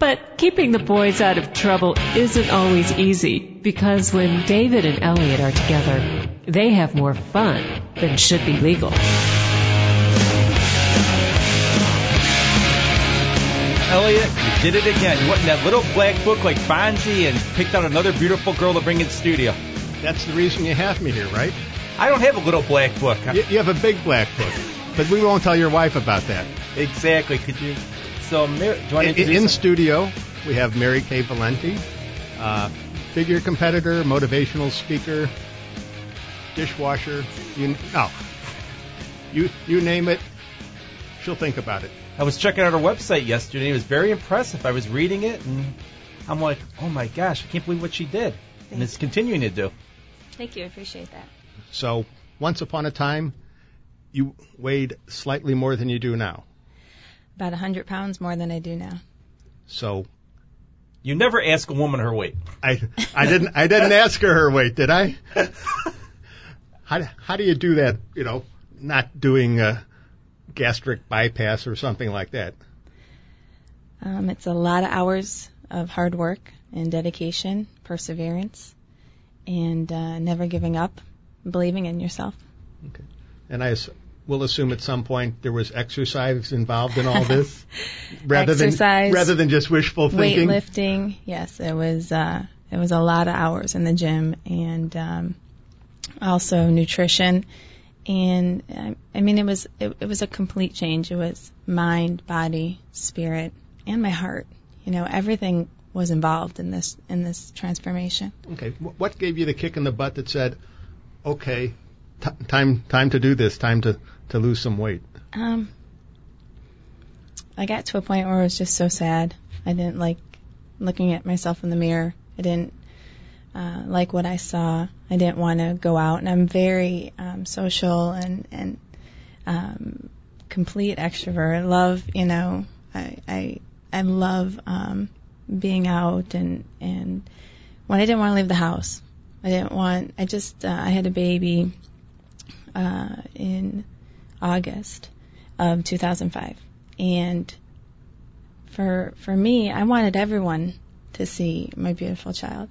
But keeping the boys out of trouble isn't always easy because when David and Elliot are together, they have more fun than should be legal. Elliot, you did it again. You went in that little black book like Fonzie and picked out another beautiful girl to bring in studio. That's the reason you have me here, right? I don't have a little black book. You, you have a big black book, but we won't tell your wife about that. Exactly. Could you? So, Mar- do you want to In, in studio, we have Mary Kay Valenti, uh, figure competitor, motivational speaker, dishwasher. You no, you you name it, she'll think about it. I was checking out her website yesterday. It was very impressive. I was reading it, and I'm like, oh my gosh, I can't believe what she did, and it's continuing to do. Thank you. I appreciate that. So once upon a time, you weighed slightly more than you do now. About a 100 pounds more than I do now. So You never ask a woman her weight. I I didn't I didn't ask her her weight, did I? How how do you do that? You know, not doing a gastric bypass or something like that. Um, it's a lot of hours of hard work and dedication, perseverance, and uh, never giving up, believing in yourself. Okay. And I will assume at some point there was exercise involved in all this, rather Exercise, than rather than just wishful thinking. Weightlifting, yes, it was. Uh, it was a lot of hours in the gym, and um, also nutrition. And I, I mean, it was it, it was a complete change. It was mind, body, spirit, and my heart. You know, everything was involved in this in this transformation. Okay, what gave you the kick in the butt that said, "Okay, t- time time to do this, time to to lose some weight"? Um, I got to a point where I was just so sad. I didn't like looking at myself in the mirror. I didn't uh, like what I saw. I didn't want to go out, and I'm very um, social and and um, complete extrovert. I love, you know, I I, I love um, being out and and when I didn't want to leave the house. I didn't want. I just uh, I had a baby uh, in August of 2005, and for for me, I wanted everyone to see my beautiful child,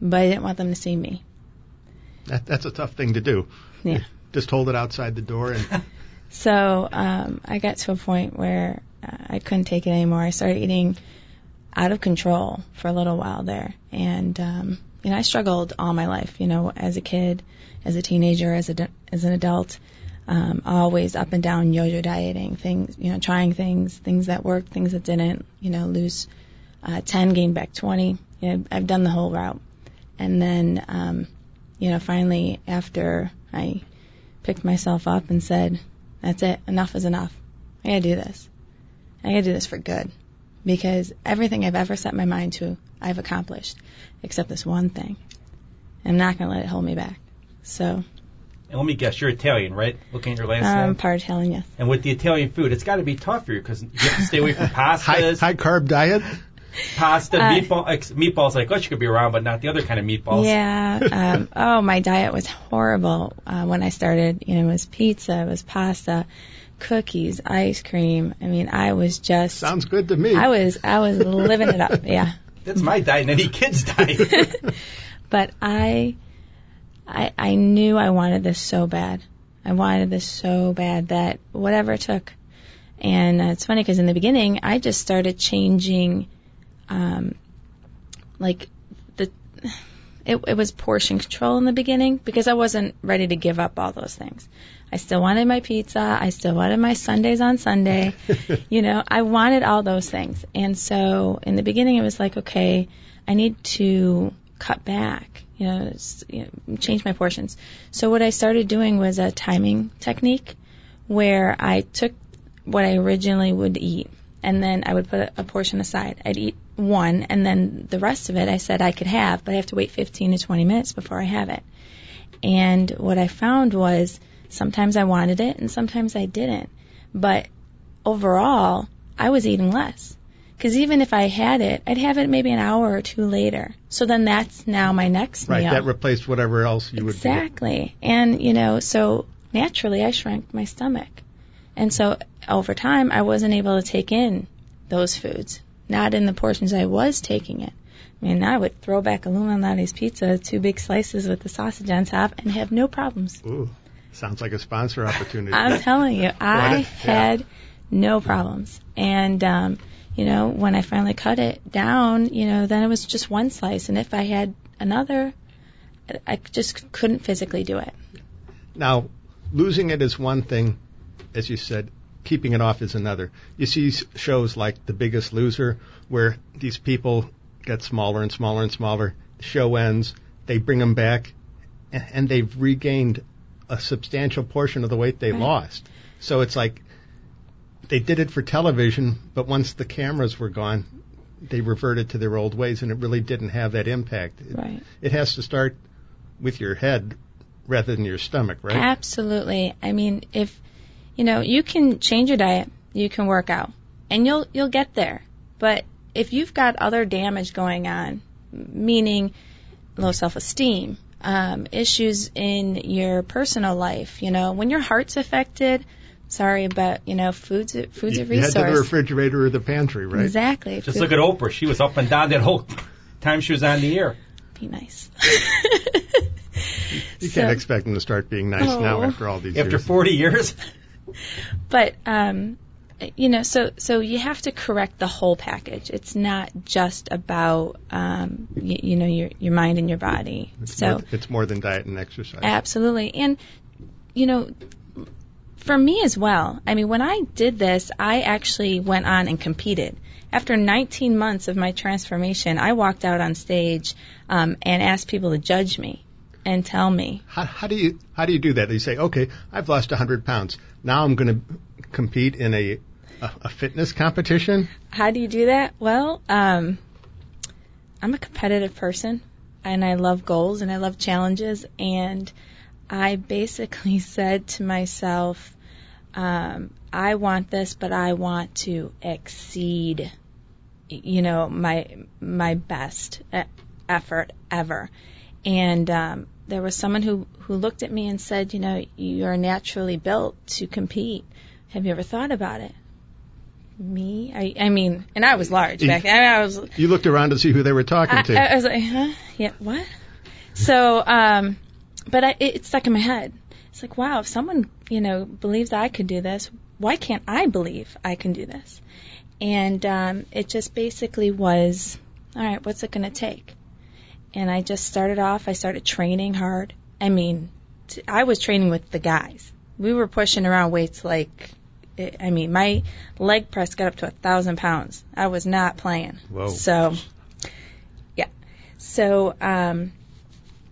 but I didn't want them to see me. That, that's a tough thing to do. Yeah. Just hold it outside the door and So um, I got to a point where uh, I couldn't take it anymore. I started eating out of control for a little while there, and um, you know I struggled all my life. You know, as a kid, as a teenager, as a as an adult, um, always up and down yo-yo dieting, things you know, trying things, things that worked, things that didn't. You know, lose uh, 10, gain back 20. You know, I've done the whole route, and then um, you know, finally after I picked myself up and said, that's it. Enough is enough. I gotta do this. I gotta do this for good. Because everything I've ever set my mind to, I've accomplished. Except this one thing. I'm not gonna let it hold me back. So, And let me guess, you're Italian, right? Looking at your last um, name. part Italian, yes. And with the Italian food, it's got to be tough for you because you have to stay away from high, pastas, high carb diet. pasta, Uh, meatball, ex- meatballs. Like, oh, you could be around, but not the other kind of meatballs. Yeah. Um, oh, my diet was horrible uh, when I started. You know, it was pizza, it was pasta, cookies, ice cream. I mean, I was just. Sounds good to me. I was I was living it up. Yeah. That's my diet and any kid's diet. but I, I, I knew I wanted this so bad. I wanted this so bad that whatever it took. And uh, it's funny because in the beginning, I just started changing, um, like the, it, it was portion control in the beginning because I wasn't ready to give up all those things. I still wanted my pizza. I still wanted my sundaes on Sunday. you know, I wanted all those things. And so in the beginning, it was like, okay, I need to cut back, you know, you know, change my portions. So what I started doing was a timing technique where I took what I originally would eat and then I would put a, portion aside. I'd eat one, and then the rest of it I said I could have, but I have to wait 15 to 20 minutes before I have it. And what I found was sometimes I wanted it and sometimes I didn't. But overall, I was eating less. Because even if I had it, I'd have it maybe an hour or two later. So then that's now my next Right, meal. that replaced whatever else you would do. Exactly. And, you know, so naturally I shrank my stomach. And so over time I wasn't able to take in those foods. Not in the portions I was taking it. I mean, I would throw back a Lou Malnati's pizza, two big slices with the sausage on top, and have no problems. Ooh, sounds like a sponsor opportunity. I'm telling you, I had no problems. And, um, you know, when I finally cut it down, you know, then it was just one slice. And if I had another, I just couldn't physically do it. Now, losing it is one thing, as you said. Keeping it off is another. You see shows like The Biggest Loser, where these people get smaller and smaller and smaller. The show ends, they bring them back, and they've regained a substantial portion of the weight they Right. lost. So it's like they did it for television, but once the cameras were gone, they reverted to their old ways, and it really didn't have that impact. It, Right. it has to start with your head rather than your stomach, right? Absolutely. I mean, if you know, you can change your diet, you can work out, and you'll you'll get there. But if you've got other damage going on, meaning low self-esteem, um, issues in your personal life, you know, when your heart's affected, sorry, but you know, food's a, food's you, a you head to the refrigerator or the pantry, right? Exactly. Just Food- look at Oprah. She was up and down that whole time she was on the air. Be nice. You So- can't expect them to start being nice now Oh. after all these After years. 40 years, but um you know so so you have to correct the whole package it's not just about um you, you know your your mind and your body It's, so more, it's more than diet and exercise. absolutely and you know for me as well i mean when i did this i actually went on and competed after 19 months of my transformation i walked out on stage um, and asked people to judge me and tell me How, how do you how do you do that? You say, okay, I've lost 100 pounds. Now I'm going to compete in a, a a fitness competition. How do you do that? Well, um, I'm a competitive person, and I love goals and I love challenges. And I basically said to myself, um, I want this, but I want to exceed, you know, my my best effort ever. And um, there was someone who who looked at me and said, you know, you are naturally built to compete. Have you ever thought about it? Me? I, I mean, and I was large back then. I was You looked around to see who they were talking I, to. I was like, huh? Yeah, what? So, um, but I, it, it stuck in my head. It's like, wow, if someone, you know, believes I could do this, why can't I believe I can do this? And um, it just basically was, all right, what's it going to take? And I just started off, I started training hard. I mean, t- I was training with the guys. We were pushing around weights like, I I mean, my leg press got up to a thousand pounds. I was not playing. Whoa. So, yeah. So, um,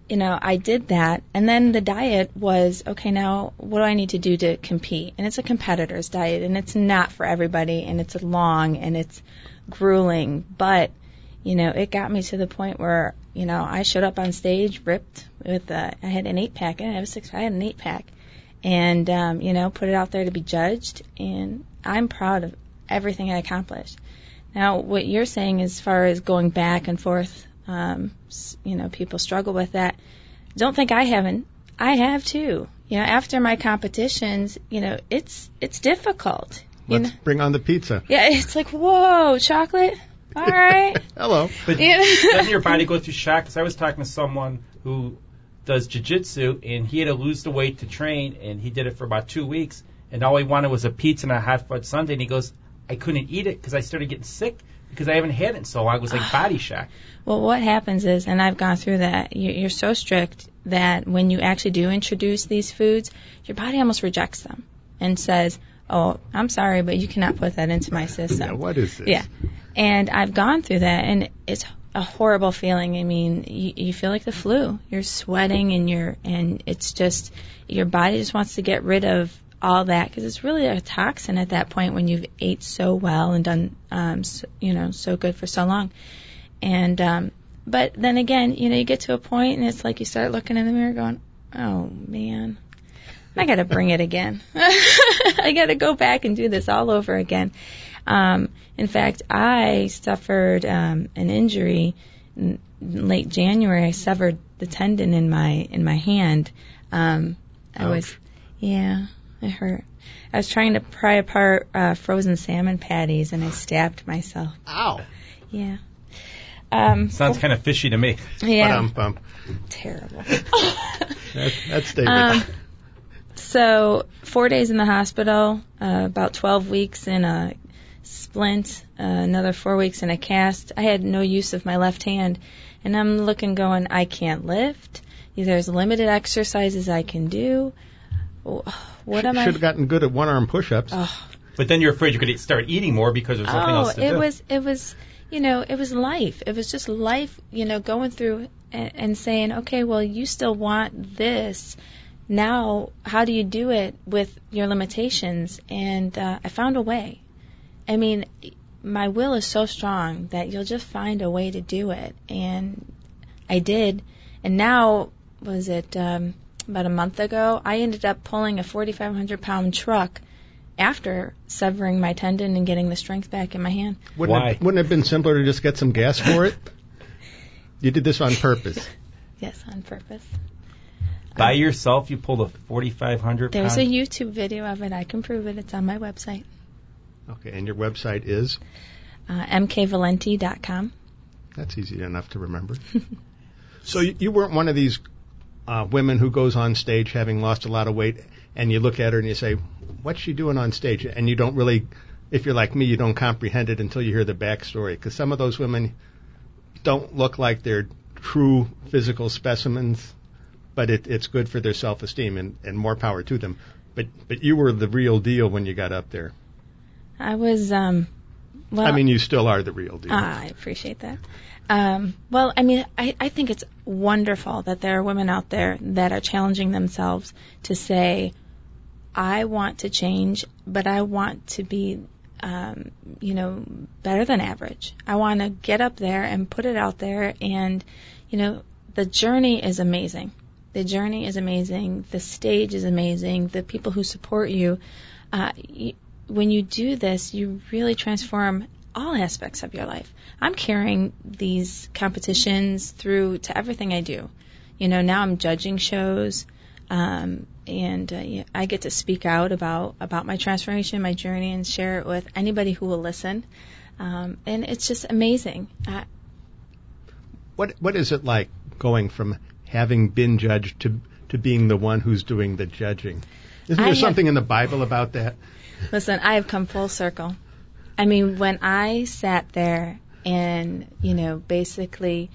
you know, I did that, and then the diet was okay. Now, what do I need to do to compete? And it's a competitor's diet, and it's not for everybody, and it's long and it's grueling. But you know, it got me to the point where you know I showed up on stage ripped with a, I had an eight pack. and I have a six. I had an eight pack, and um, you know, put it out there to be judged, and I'm proud of everything I accomplished. Now, what you're saying as far as going back and forth, um, you know, people struggle with that. Don't think I haven't. I have too. You know, after my competitions, you know, it's it's difficult. Let's know? bring on the pizza. Yeah, it's like whoa, chocolate. All right. Hello. But Yeah. doesn't your body go through shock? Because I was talking to someone who does jujitsu, and he had to lose the weight to train, and he did it for about two weeks, and all he wanted was a pizza and a hot fudge sundae, and he goes, I couldn't eat it because I started getting sick because I haven't had it in so long. It was like body shock. Well, what happens is, and I've gone through that, you- you're so strict that when you actually do introduce these foods, your body almost rejects them and says, oh, I'm sorry, but you cannot put that into my system. Yeah, what is this? Yeah. And I've gone through that, and it's a horrible feeling. I mean, you, you feel like the flu. You're sweating, and you're, and it's just your body just wants to get rid of all that because it's really a toxin at that point when you've ate so well and done, um, so, you know, so good for so long. And, um, but then again, you know, you get to a point and it's like you start looking in the mirror going, oh man, I got to bring it again. I got to go back and do this all over again. Um, in fact, I suffered um, an injury in late January. I severed the tendon in my in my hand. Um, I Ouch. was, yeah, it hurt. I was trying to pry apart uh, frozen salmon patties, and I stabbed myself. Ow. Yeah. Um, Sounds kind of fishy to me. yeah, Ba-dum, bum. terrible. That, that's David. Um, so four days in the hospital, uh, about 12 weeks in a splint, uh, another four weeks in a cast. I had no use of my left hand, and I'm looking, going, I can't lift. There's limited exercises I can do. What am Should I? have gotten good at one arm push ups. Oh, But then you're afraid you could start eating more because there's nothing oh, else to it do. was it was you know it was life. It was just life. You know, going through and, and saying, okay, well, you still want this. Now, how do you do it with your limitations? And uh, I found a way. I mean, my will is so strong that you'll just find a way to do it, and I did. And now, was it um, about a month ago? I ended up pulling a 4,500 pound truck after severing my tendon and getting the strength back in my hand. Wouldn't Why? It, wouldn't it have been simpler to just get some gas for it? You did this on purpose. Yes, on purpose. By yourself, you pulled a 4,500 There's pound. a YouTube video of it. I can prove it. It's on my website, Okay, and your website is? uh, mkvalenti.com. That's easy enough to remember. so you, you weren't one of these uh, women who goes on stage having lost a lot of weight, and you look at her and you say, "What's she doing on stage?" And you don't really, if you're like me, you don't comprehend it until you hear the backstory. Because some of those women don't look like they're true physical specimens, but it, it's good for their self-esteem, and, and more power to them. But but you were the real deal when you got up there. I was, um, well, I mean, you still are the real deal. Ah, I appreciate that. Um, well, I mean, I, I think it's wonderful that there are women out there that are challenging themselves to say, I want to change, but I want to be, um, you know, better than average. I want to get up there and put it out there. And, you know, the journey is amazing. The journey is amazing. The stage is amazing. The people who support you. Uh, when you do this, you really transform all aspects of your life. I'm carrying these competitions through to everything I do. You know, now I'm judging shows, um, and uh, I get to speak out about about my transformation, my journey, and share it with anybody who will listen. Um, and it's just amazing. Uh, What what is it like going from having been judged to to being the one who's doing the judging? Isn't I there have- something in the Bible about that? Listen, I have come full circle. I mean, when I sat there and, you know, basically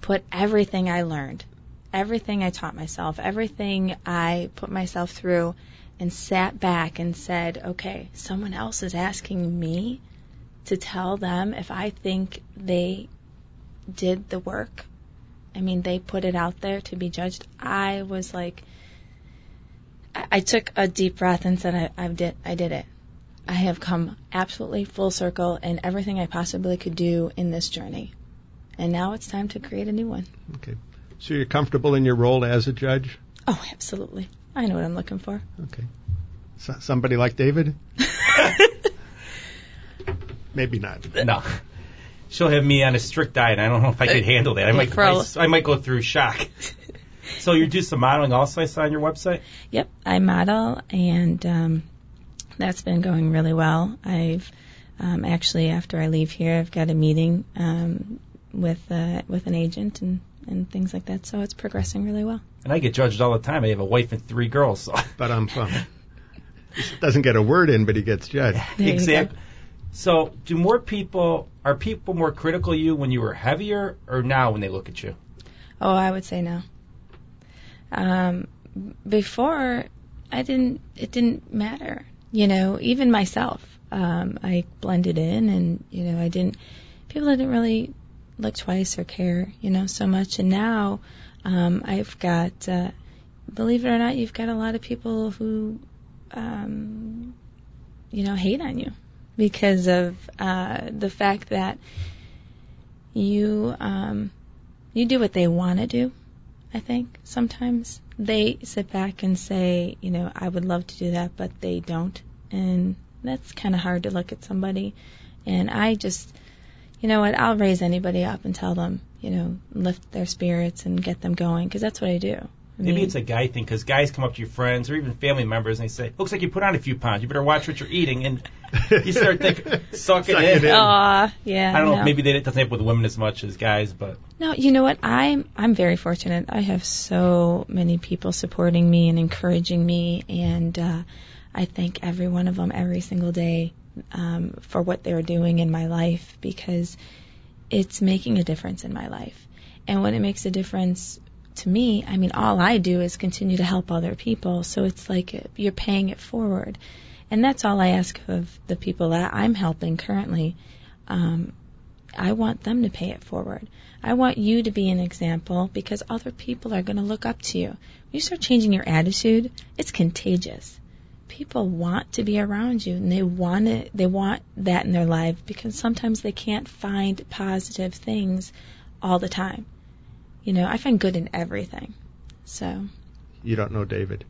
put everything I learned, everything I taught myself, everything I put myself through, and sat back and said, okay, someone else is asking me to tell them if I think they did the work. I mean, they put it out there to be judged. I was like, I I took a deep breath and said, I, I did, I did it. I have come absolutely full circle in everything I possibly could do in this journey. And now it's time to create a new one. Okay. So you're comfortable in your role as a judge? Oh, absolutely. I know what I'm looking for. Okay. So, somebody like David? Maybe not. No. She'll have me on a strict diet. I don't know if I could uh, handle that. I might, For a- I, I might go through shock. so you do some modeling also, I saw on your website? Yep, I model, and um, that's been going really well. I've um, actually, after I leave here, I've got a meeting um, with uh, with an agent and and things like that. So it's progressing really well. And I get judged all the time. I have a wife and three girls. So. But I'm um, doesn't get a word in, but he gets judged. There Exactly. So, do more people are people more critical of you when you were heavier, or now when they look at you? Oh, I would say no. Um, before, I didn't. It didn't matter. You know, even myself, um, I blended in, and you know, I didn't. People didn't really look twice or care, you know, so much. And now, um, I've got. Uh, believe it or not, you've got a lot of people who um, you know, hate on you because of uh, the fact that you um, you do what they want to do. I think sometimes they sit back and say, you know, I would love to do that, but they don't, and that's kind of hard to look at somebody. And I just, you know what, I'll raise anybody up and tell them, you know, lift their spirits and get them going because that's what I do. I Maybe mean, it's a guy thing because guys come up to your friends or even family members and they say, "Looks like you put on a few pounds. You better watch what you're eating." And you start thinking, "Suck it Suck in." it in. Aw, yeah. I don't know. no. if Maybe they it doesn't happen with women as much as guys, but No, you know what? I'm I'm very fortunate. I have so many people supporting me and encouraging me, and uh, I thank every one of them every single day um, for what they're doing in my life because it's making a difference in my life. And when it makes a difference to me, I mean, all I do is continue to help other people. So it's like you're paying it forward, and that's all I ask of the people that I'm helping currently. Um, I want them to pay it forward. I want you to be an example because other people are going to look up to you. When you start changing your attitude, it's contagious. People want to be around you and they want it, they want that in their life because sometimes they can't find positive things all the time. You know, I find good in everything. So, You don't know David.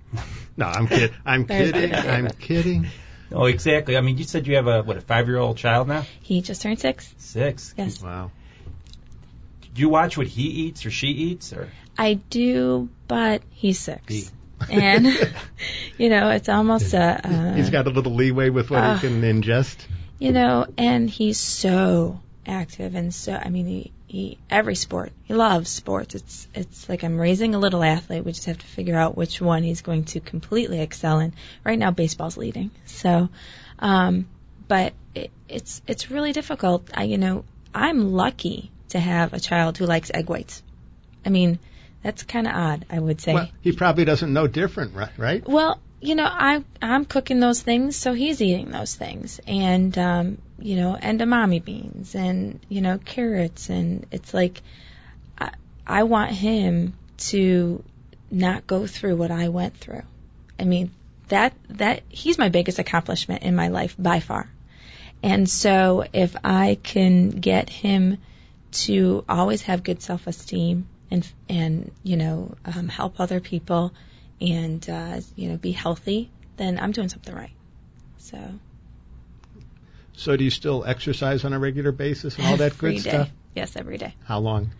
No, I'm kidding. I'm kidding. I'm kidding. oh, exactly. I mean, you said you have a what a five year old child now, he just turned 6. six. Yes. Wow. Do you watch what he eats or she eats or? I do, but he's 6. He. And you know, it's almost a uh, He's got a little leeway with what uh, he can ingest. you know, and he's so active and so I mean he, he every sport. He loves sports. It's it's like I'm raising a little athlete. We just have to figure out which one he's going to completely excel in. Right now baseball's leading. So um but it, it's it's really difficult. I you know, I'm lucky to have a child who likes egg whites. I mean, that's kind of odd, I would say. Well, he probably doesn't know different, ri- right? Well, you know, I I'm cooking those things, so he's eating those things, and um, you know, edamame beans, and you know, carrots, and it's like, I I want him to not go through what I went through. I mean, that that he's my biggest accomplishment in my life by far, and so if I can get him to always have good self-esteem and and you know um, help other people and uh, you know be healthy, then I'm doing something right. So So do you still exercise on a regular basis and all that every good day. stuff? Yes, every day. How long?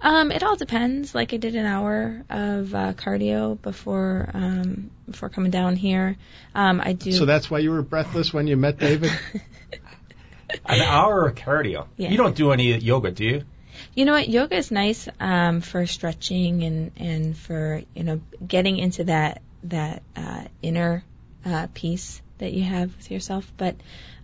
Um, it all depends. Like I did an hour of uh, cardio before um, before coming down here. Um, I do. So that's why you were breathless when you met David? An hour of cardio. Yeah. You don't do any yoga, do you? You know what? Yoga is nice um, for stretching and and for you know getting into that that uh, inner uh, peace that you have with yourself. But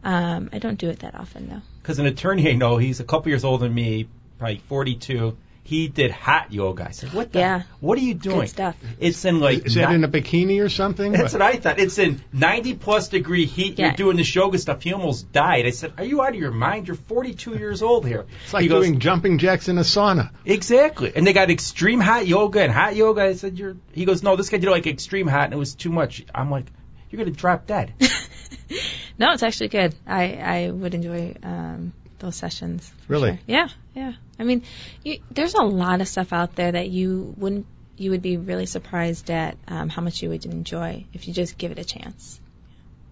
um, I don't do it that often though. Because an attorney I know, he's a couple years older than me, probably 42. He did hot yoga. I said, "What the? Yeah. What are you doing?" Good stuff. It's in like Is that ni- in a bikini or something? That's what I thought. It's in 90 plus degree heat. Yeah. You're doing this yoga stuff. He almost died. I said, "Are you out of your mind? You're 42 years old here." It's like he goes, doing jumping jacks in a sauna. Exactly. And they got extreme hot yoga and hot yoga. I said, "You're." He goes, "No, this guy did like extreme hot, and it was too much." I'm like, "You're gonna drop dead." no, it's actually good. I I would enjoy um, those sessions. Really? sure. Yeah, yeah. I mean, you, there's a lot of stuff out there that you wouldn't. You would be really surprised at um, how much you would enjoy if you just give it a chance.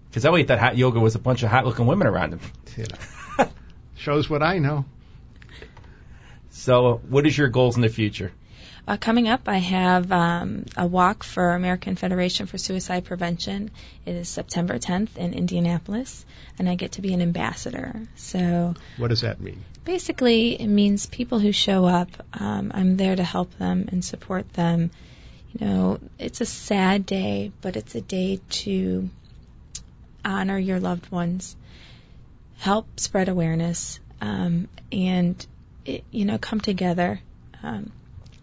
Because that way, that hot yoga was a bunch of hot-looking women around him. You know. Shows what I know. So, what is your goals in the future? Uh, coming up, I have um, a walk for American Federation for Suicide Prevention. It is September 10th in Indianapolis, and I get to be an ambassador. So What does that mean? basically, it means people who show up, um, I'm there to help them and support them. You know, it's a sad day, but it's a day to honor your loved ones, help spread awareness, um, and it, you know, come together. Um,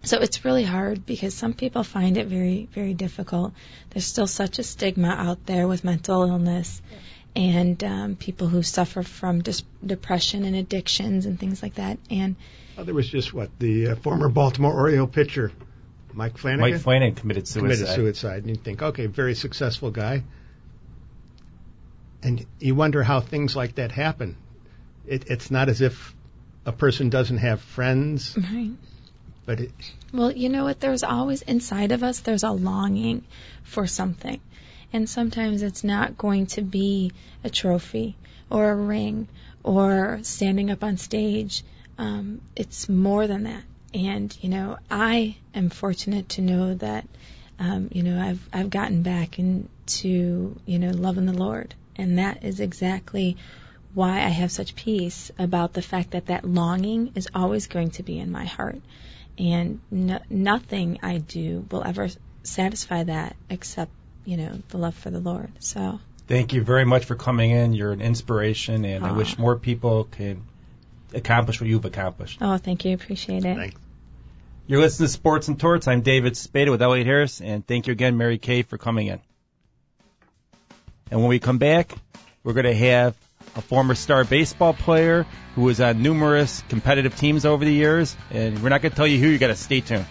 so it's really hard because some people find it very, very difficult. There's still such a stigma out there with mental illness and um, people who suffer from dis- depression and addictions and things like that. And Oh, there was just what the uh, former Baltimore Oriole pitcher, Mike Flanagan, Mike Flanagan committed suicide. committed suicide, and you think, okay, very successful guy. and you wonder how things like that happen. It, it's not as if a person doesn't have friends, Right. But it, Well, you know what? There's always inside of us, there's a longing for something. And sometimes it's not going to be a trophy or a ring or standing up on stage. Um, it's more than that. And, you know, I am fortunate to know that, um, you know, I've, I've gotten back into, you know, loving the Lord. And that is exactly why I have such peace about the fact that that longing is always going to be in my heart and no, nothing I do will ever satisfy that except you know the love for the Lord. So Thank you very much for coming in. You're an inspiration, and I wish more people can accomplish what you've accomplished. oh, thank you, appreciate it. Thanks. You're listening to Sports and Torts. I'm David Spada with Elliot Harris, and thank you again, Mary Kay, for coming in. And when we come back, we're going to have a former star baseball player who was on numerous competitive teams over the years, and we're not going to tell you who. You got to stay tuned.